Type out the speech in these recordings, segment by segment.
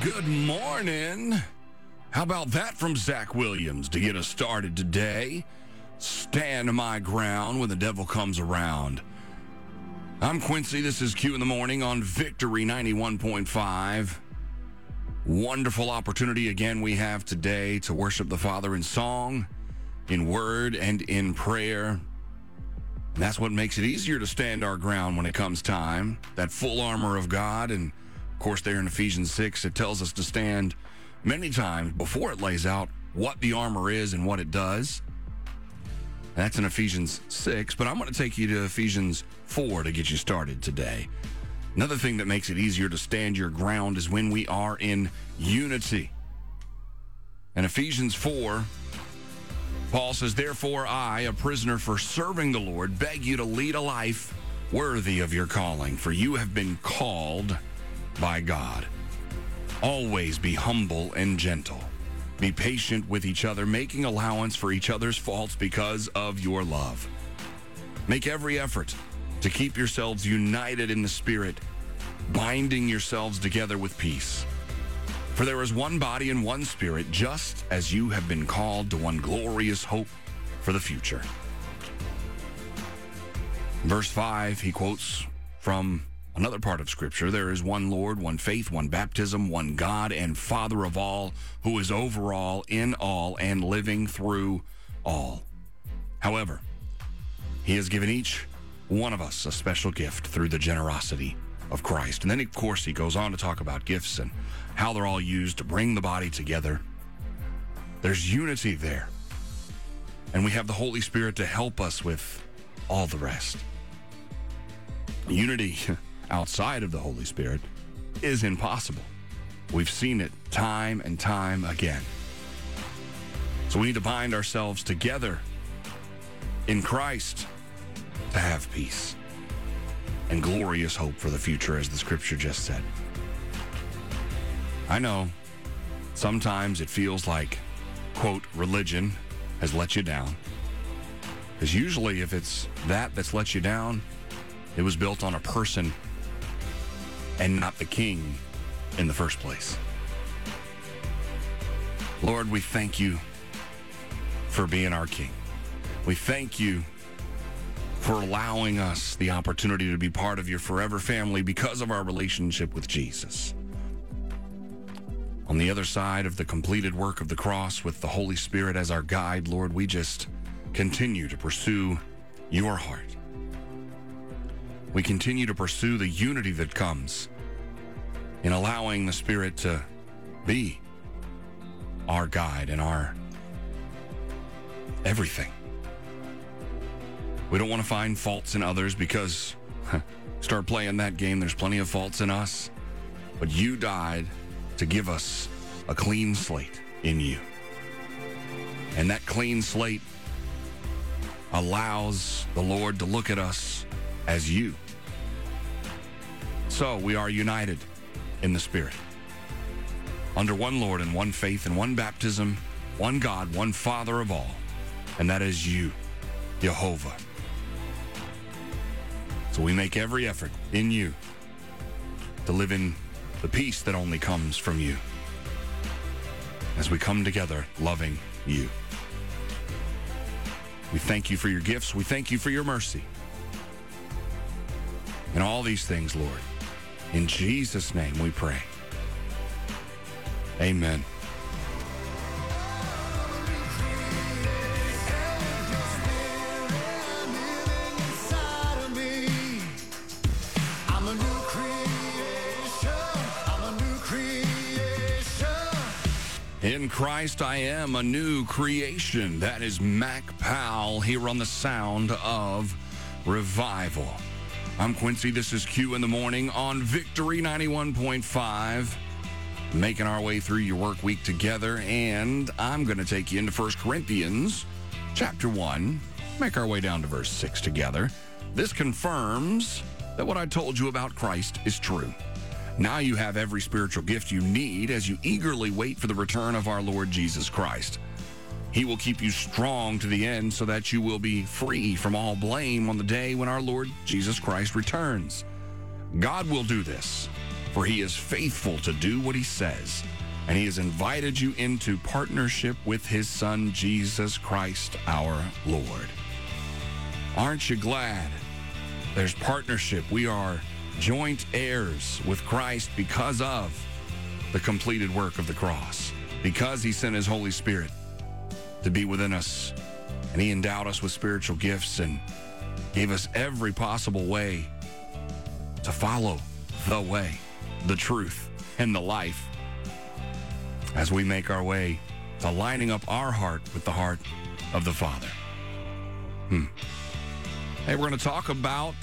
Good morning. How about that from Zach Williams to get us started today? Stand my ground when the devil comes around. I'm Quincy. This is Q in the morning on Victory 91.5. Wonderful opportunity again we have today to worship the Father in song, in word, and in prayer. And that's what makes it easier to stand our ground when it comes time. That full armor of God. And of course, there in Ephesians 6, it tells us to stand many times before it lays out what the armor is and what it does. That's in Ephesians 6, but I'm going to take you to Ephesians 4 to get you started today. Another thing that makes it easier to stand your ground is when we are in unity. In Ephesians 4, Paul says, Therefore, I, a prisoner for serving the Lord, beg you to lead a life worthy of your calling, for you have been called by God. Always be humble and gentle. Be patient with each other, making allowance for each other's faults because of your love. Make every effort to keep yourselves united in the Spirit, binding yourselves together with peace. For there is one body and one Spirit, just as you have been called to one glorious hope for the future. Verse 5, he quotes from another part of Scripture there is one Lord, one faith, one baptism, one God and Father of all, who is over all, in all, and living through all. However, he has given each one of us a special gift through the generosity of Christ. And then, of course, he goes on to talk about gifts and how they're all used to bring the body together. There's unity there. And we have the Holy Spirit to help us with all the rest. Unity outside of the Holy Spirit is impossible. We've seen it time and time again. So we need to bind ourselves together in Christ to have peace and glorious hope for the future, as the scripture just said. I know sometimes it feels like, quote, religion has let you down. Because usually, if it's that that's let you down, it was built on a person and not the king in the first place. Lord, we thank you for being our king. We thank you for allowing us the opportunity to be part of your forever family because of our relationship with Jesus. On the other side of the completed work of the cross with the Holy Spirit as our guide, Lord, we just continue to pursue your heart. We continue to pursue the unity that comes in allowing the Spirit to be our guide and our everything. We don't want to find faults in others because start playing that game, there's plenty of faults in us. But you died to give us a clean slate in you. And that clean slate allows the Lord to look at us as you. So we are united in the Spirit. Under one Lord and one faith and one baptism, one God, one Father of all. And that is you, Jehovah. So we make every effort in you to live in the peace that only comes from you as we come together loving you. We thank you for your gifts. We thank you for your mercy. And all these things, Lord. In Jesus' name we pray. Amen. In Christ, I am a new creation. That is Mac Powell here on the sound of revival. I'm Quincy. This is Q in the morning on Victory 91.5. Making our way through your work week together, and I'm going to take you into 1 Corinthians chapter 1. Make our way down to verse 6 together. This confirms that what I told you about Christ is true. Now you have every spiritual gift you need as you eagerly wait for the return of our Lord Jesus Christ. He will keep you strong to the end so that you will be free from all blame on the day when our Lord Jesus Christ returns. God will do this for he is faithful to do what he says, and he has invited you into partnership with his Son, Jesus Christ our Lord. Aren't you glad? There's partnership. We are joint heirs with Christ because of the completed work of the cross, because he sent his Holy Spirit to be within us, and he endowed us with spiritual gifts and gave us every possible way to follow the way, the truth, and the life as we make our way to lining up our heart with the heart of the Father. Hmm. Hey, we're going to talk about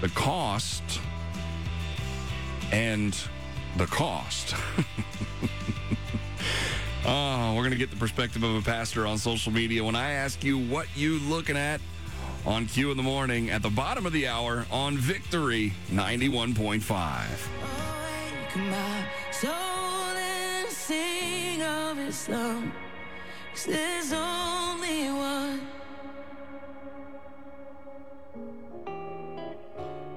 the cost and the cost. oh, we're going to get the perspective of a pastor on social media when I ask you what you looking at on Q in the morning at the bottom of the hour on Victory 91.5. There's only one.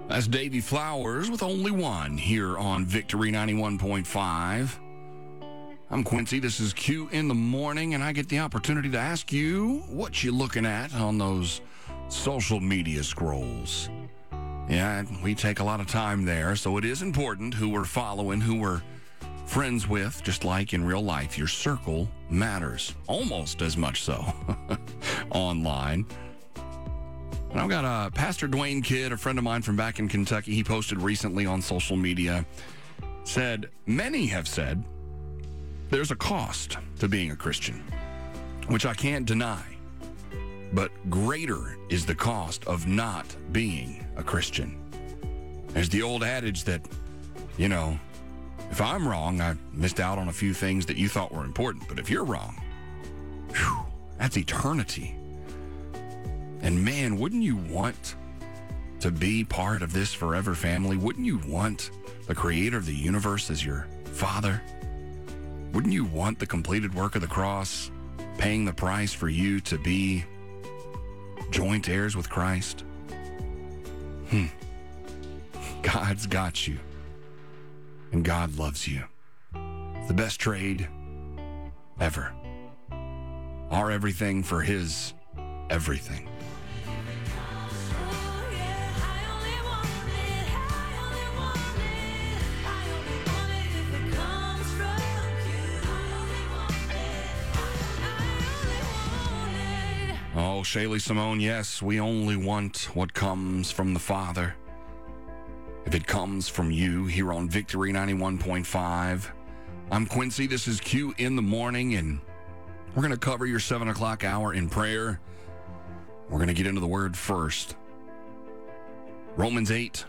That's Davy Flowers with Only One here on Victory 91.5. I'm Quincy. This is Q in the morning, and I get the opportunity to ask you what you're looking at on those social media scrolls. Yeah, we take a lot of time there, so it is important who we're following, who we're friends with, just like in real life. Your circle matters almost as much so online. And I've got a Pastor Dwayne Kidd, a friend of mine from back in Kentucky. He posted recently on social media, said, Many have said there's a cost to being a Christian, which I can't deny. But greater is the cost of not being a Christian. There's the old adage that, you know, if I'm wrong, I missed out on a few things that you thought were important. But if you're wrong, whew, that's eternity. And man, wouldn't you want to be part of this forever family? Wouldn't you want the creator of the universe as your father? Wouldn't you want the completed work of the cross paying the price for you to be joint heirs with Christ? Hmm. God's got you. And God loves you. The best trade ever. Our everything for His everything. Oh, Shaylee Simeone, yes, we only want what comes from the Father. If it comes from you here on Victory 91.5, I'm Quincy. This is Q in the morning, and we're going to cover your 7 o'clock hour in prayer. We're going to get into the word first. Romans 8,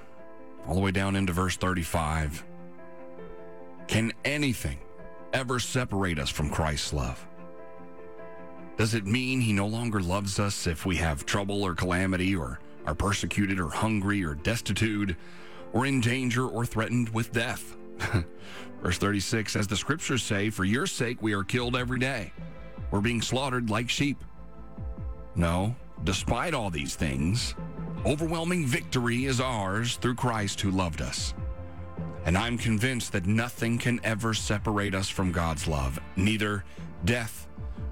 all the way down into verse 35. Can anything ever separate us from Christ's love? Does it mean he no longer loves us if we have trouble or calamity or are persecuted or hungry or destitute or in danger or threatened with death? Verse 36 As the scriptures say, For your sake we are killed every day. We're being slaughtered like sheep. No, despite all these things, overwhelming victory is ours through Christ who loved us. And I'm convinced that nothing can ever separate us from God's love, neither death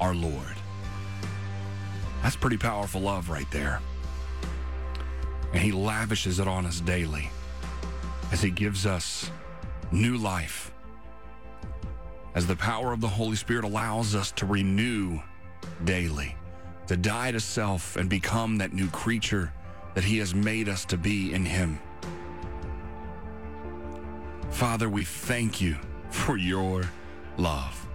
our Lord. That's pretty powerful love right there. And He lavishes it on us daily as He gives us new life. As the power of the Holy Spirit allows us to renew daily, to die to self and become that new creature that He has made us to be in Him. Father, we thank you for your love.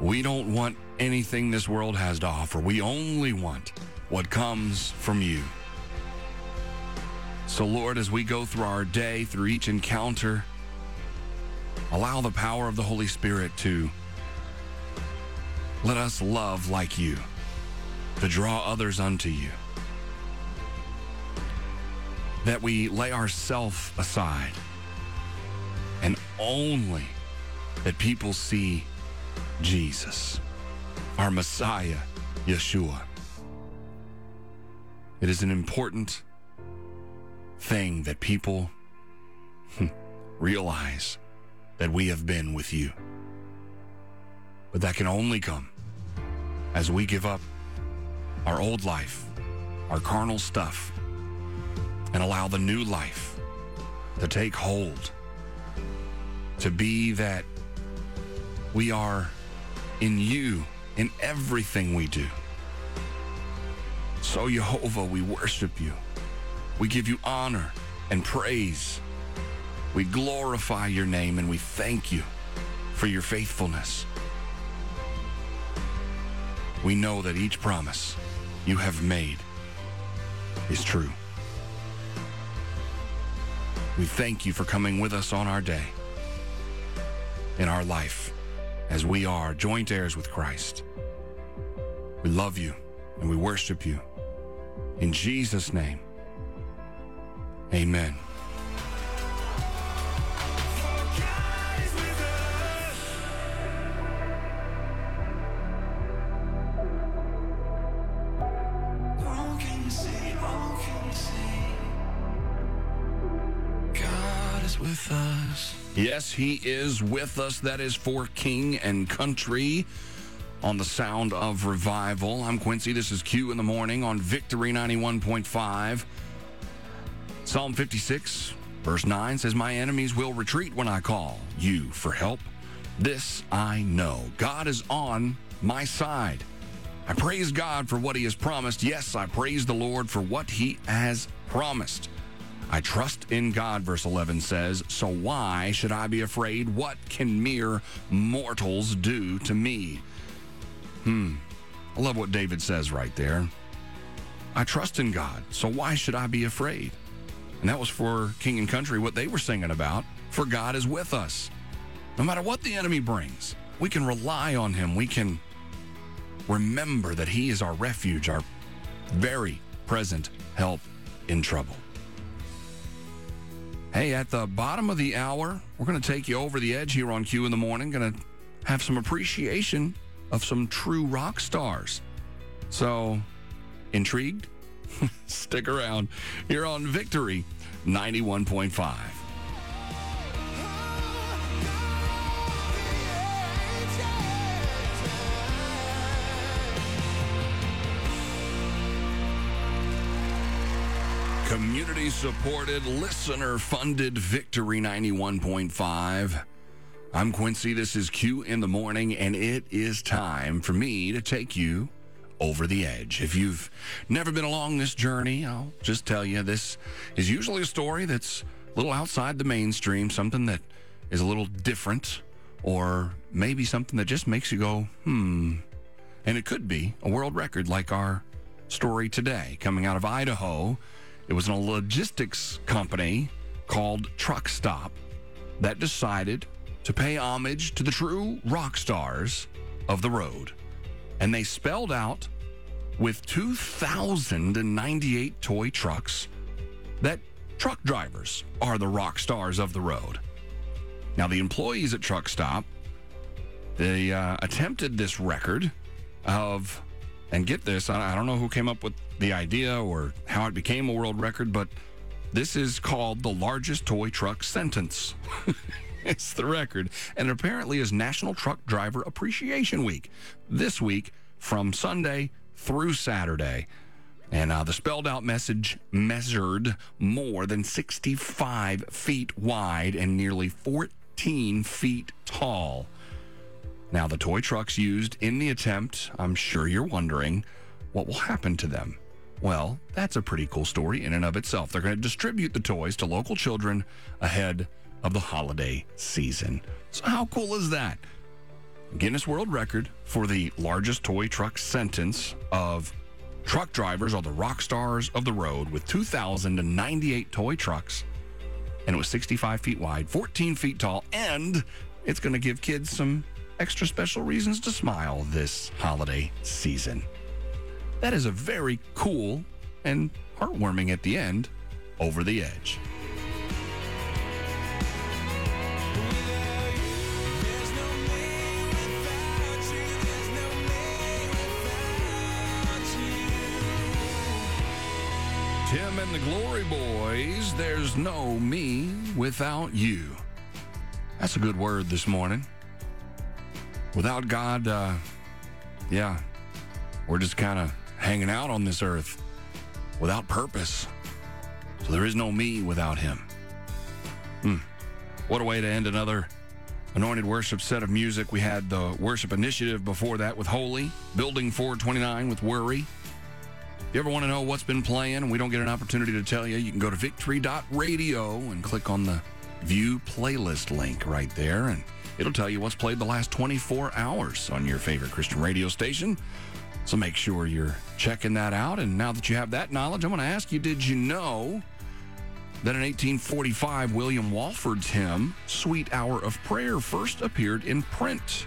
We don't want anything this world has to offer. We only want what comes from you. So, Lord, as we go through our day, through each encounter, allow the power of the Holy Spirit to let us love like you, to draw others unto you. That we lay ourself aside and only that people see Jesus, our Messiah, Yeshua. It is an important thing that people hmm, realize that we have been with you. But that can only come as we give up our old life, our carnal stuff, and allow the new life to take hold, to be that we are in you in everything we do. So, Jehovah, we worship you. We give you honor and praise. We glorify your name and we thank you for your faithfulness. We know that each promise you have made is true. We thank you for coming with us on our day, in our life, as we are joint heirs with Christ. We love you and we worship you. In Jesus' name, amen. Yes, he is with us. That is for King and Country on the sound of revival. I'm Quincy. This is Q in the morning on Victory 91.5. Psalm 56, verse 9 says, My enemies will retreat when I call you for help. This I know. God is on my side. I praise God for what he has promised. Yes, I praise the Lord for what he has promised. I trust in God, verse 11 says, so why should I be afraid? What can mere mortals do to me? Hmm. I love what David says right there. I trust in God, so why should I be afraid? And that was for King and Country, what they were singing about. For God is with us. No matter what the enemy brings, we can rely on him. We can remember that he is our refuge, our very present help in trouble. Hey, at the bottom of the hour, we're going to take you over the edge here on Q in the morning. Going to have some appreciation of some true rock stars. So, intrigued? Stick around here on Victory 91.5. Community supported, listener funded Victory 91.5. I'm Quincy. This is Q in the morning, and it is time for me to take you over the edge. If you've never been along this journey, I'll just tell you this is usually a story that's a little outside the mainstream, something that is a little different, or maybe something that just makes you go, hmm. And it could be a world record like our story today coming out of Idaho. It was a logistics company called Truck Stop that decided to pay homage to the true rock stars of the road. And they spelled out with 2,098 toy trucks that truck drivers are the rock stars of the road. Now, the employees at Truck Stop, they uh, attempted this record of, and get this, I don't know who came up with the idea or how it became a world record, but this is called the largest toy truck sentence. it's the record. And apparently is National Truck Driver Appreciation Week this week from Sunday through Saturday. And uh, the spelled out message measured more than 65 feet wide and nearly 14 feet tall. Now, the toy trucks used in the attempt, I'm sure you're wondering, what will happen to them? Well, that's a pretty cool story in and of itself. They're going to distribute the toys to local children ahead of the holiday season. So, how cool is that? Guinness World Record for the largest toy truck sentence of Truck drivers are the rock stars of the road with 2,098 toy trucks. And it was 65 feet wide, 14 feet tall, and it's going to give kids some extra special reasons to smile this holiday season. That is a very cool and heartwarming at the end, over the edge. Tim and the Glory Boys, there's no me without you. That's a good word this morning. Without God, uh, yeah, we're just kind of hanging out on this earth without purpose. So there is no me without Him. Hmm. What a way to end another anointed worship set of music. We had the worship initiative before that with Holy, Building 429 with Worry. If you ever want to know what's been playing we don't get an opportunity to tell you, you can go to victory.radio and click on the view playlist link right there, and it'll tell you what's played the last 24 hours on your favorite Christian radio station. So make sure you're checking that out. And now that you have that knowledge, I'm going to ask you did you know that in 1845, William Walford's hymn, Sweet Hour of Prayer, first appeared in print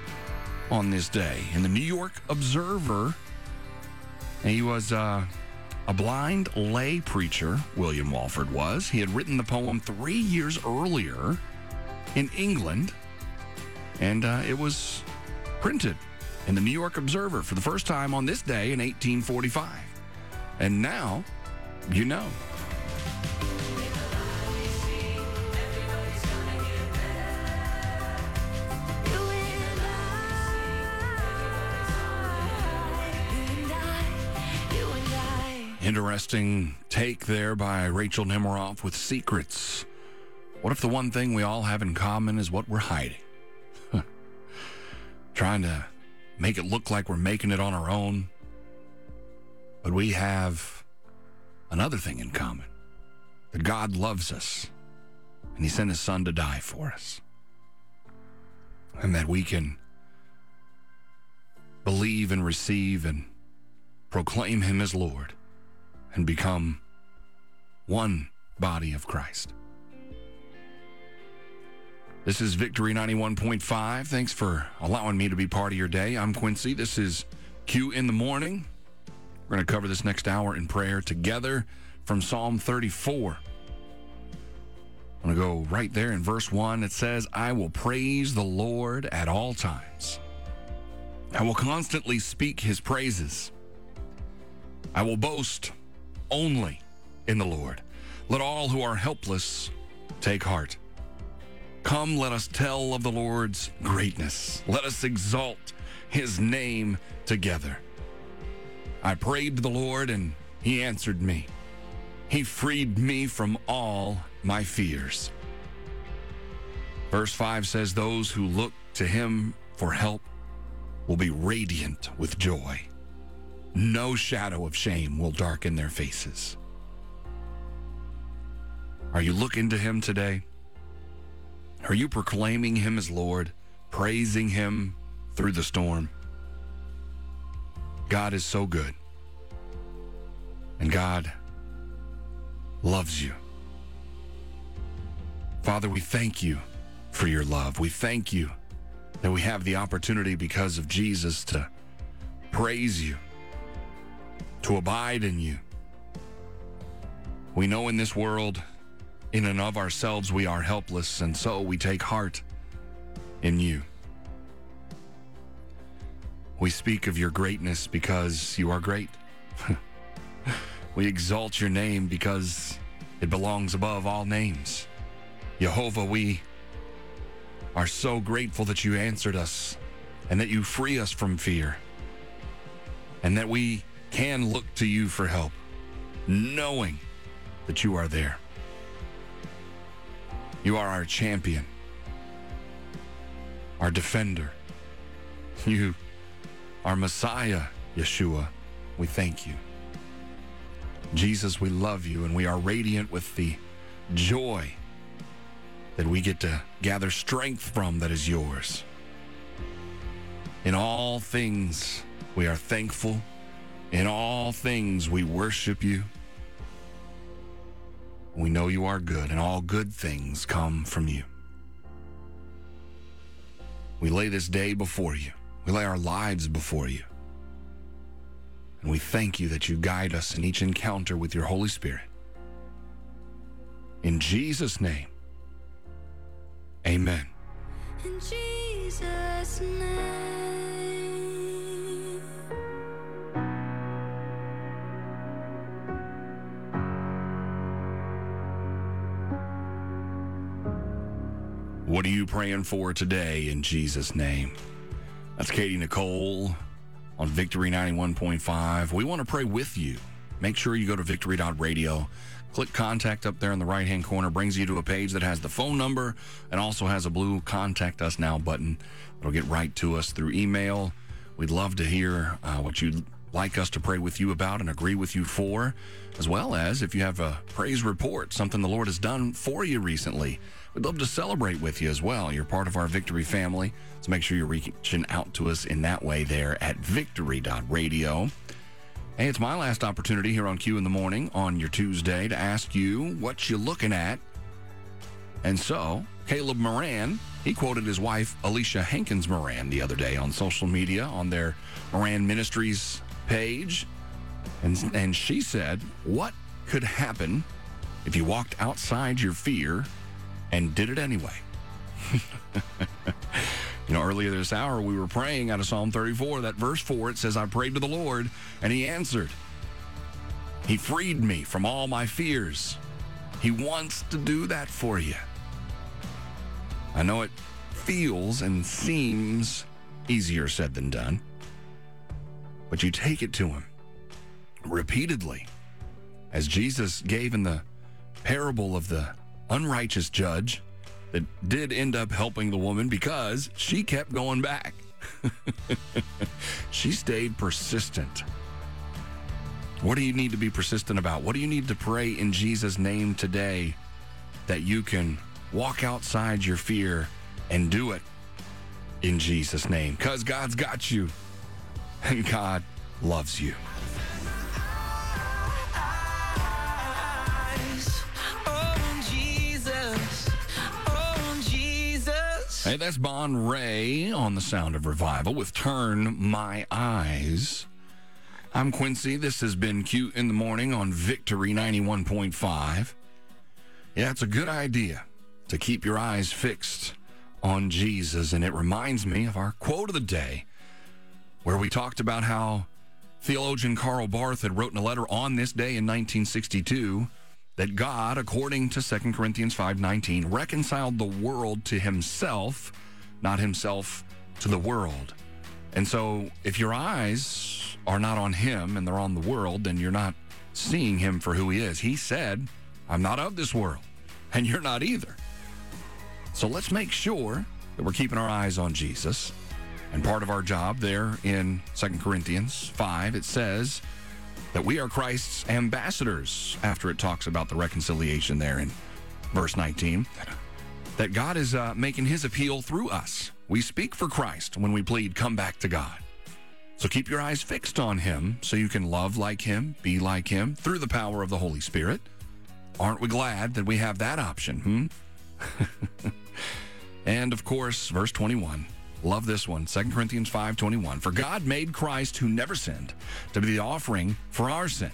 on this day in the New York Observer? He was uh, a blind lay preacher, William Walford was. He had written the poem three years earlier in England, and uh, it was printed in the New York Observer for the first time on this day in 1845. And now, you know. Interesting take there by Rachel Nemiroff with secrets. What if the one thing we all have in common is what we're hiding? Trying to make it look like we're making it on our own. But we have another thing in common that God loves us and He sent His Son to die for us. And that we can believe and receive and proclaim Him as Lord and become one body of Christ. This is Victory 91.5. Thanks for allowing me to be part of your day. I'm Quincy. This is Q in the Morning. We're going to cover this next hour in prayer together from Psalm 34. I'm going to go right there in verse 1. It says, I will praise the Lord at all times. I will constantly speak his praises. I will boast only in the Lord. Let all who are helpless take heart. Come, let us tell of the Lord's greatness. Let us exalt his name together. I prayed to the Lord, and he answered me. He freed me from all my fears. Verse 5 says, Those who look to him for help will be radiant with joy. No shadow of shame will darken their faces. Are you looking to him today? Are you proclaiming him as Lord, praising him through the storm? God is so good. And God loves you. Father, we thank you for your love. We thank you that we have the opportunity because of Jesus to praise you, to abide in you. We know in this world, in and of ourselves, we are helpless, and so we take heart in you. We speak of your greatness because you are great. we exalt your name because it belongs above all names. Jehovah, we are so grateful that you answered us and that you free us from fear and that we can look to you for help, knowing that you are there. You are our champion, our defender. You are Messiah, Yeshua. We thank you. Jesus, we love you, and we are radiant with the joy that we get to gather strength from that is yours. In all things, we are thankful In all things, we worship you. We know you are good, and all good things come from you. We lay this day before you. We lay our lives before you. And we thank you that you guide us in each encounter with your Holy Spirit. In Jesus' name, amen. In Jesus' name. What are you praying for today in Jesus' name? That's Katie Nicole on Victory 91.5. We want to pray with you. Make sure you go to victory.radio. Click contact up there in the right hand corner, brings you to a page that has the phone number and also has a blue contact us now button. It'll get right to us through email. We'd love to hear uh, what you'd like us to pray with you about and agree with you for, as well as if you have a praise report, something the Lord has done for you recently. We'd love to celebrate with you as well. You're part of our Victory family, so make sure you're reaching out to us in that way there at victory.radio. Hey, it's my last opportunity here on Q in the Morning on your Tuesday to ask you what you're looking at. And so, Caleb Moran, he quoted his wife, Alicia Hankins Moran, the other day on social media on their Moran Ministries page. And, and she said, What could happen if you walked outside your fear and did it anyway? You know, earlier this hour, we were praying out of Psalm 34, that verse 4, it says, I prayed to the Lord, and he answered. He freed me from all my fears. He wants to do that for you. I know it feels and seems easier said than done, but you take it to him repeatedly, as Jesus gave in the parable of the unrighteous judge that did end up helping the woman because she kept going back. she stayed persistent. What do you need to be persistent about? What do you need to pray in Jesus' name today that you can walk outside your fear and do it in Jesus' name? Because God's got you and God loves you. Hey, that's Bon Ray on the Sound of Revival with Turn My Eyes. I'm Quincy. This has been Q in the Morning on Victory 91.5. Yeah, it's a good idea to keep your eyes fixed on Jesus. And it reminds me of our quote of the day, where we talked about how theologian Karl Barth had written a letter on this day in 1962 that God, according to 2 Corinthians 5:19, reconciled the world to himself, not himself to the world. And so if your eyes are not on him and they're on the world, then you're not seeing him for who he is. He said, I'm not of this world, and you're not either. So let's make sure that we're keeping our eyes on Jesus. And part of our job there in 2 Corinthians 5, it says that we are Christ's ambassadors after it talks about the reconciliation there in verse 19. That God is uh, making his appeal through us. We speak for Christ when we plead, come back to God. So keep your eyes fixed on him so you can love like him, be like him through the power of the Holy Spirit. Aren't we glad that we have that option, hmm? and of course, verse 21. Love this one. 2 Corinthians 5:21. For God made Christ who never sinned to be the offering for our sin,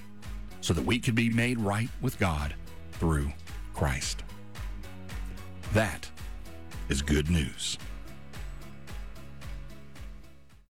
so that we could be made right with God through Christ. That is good news.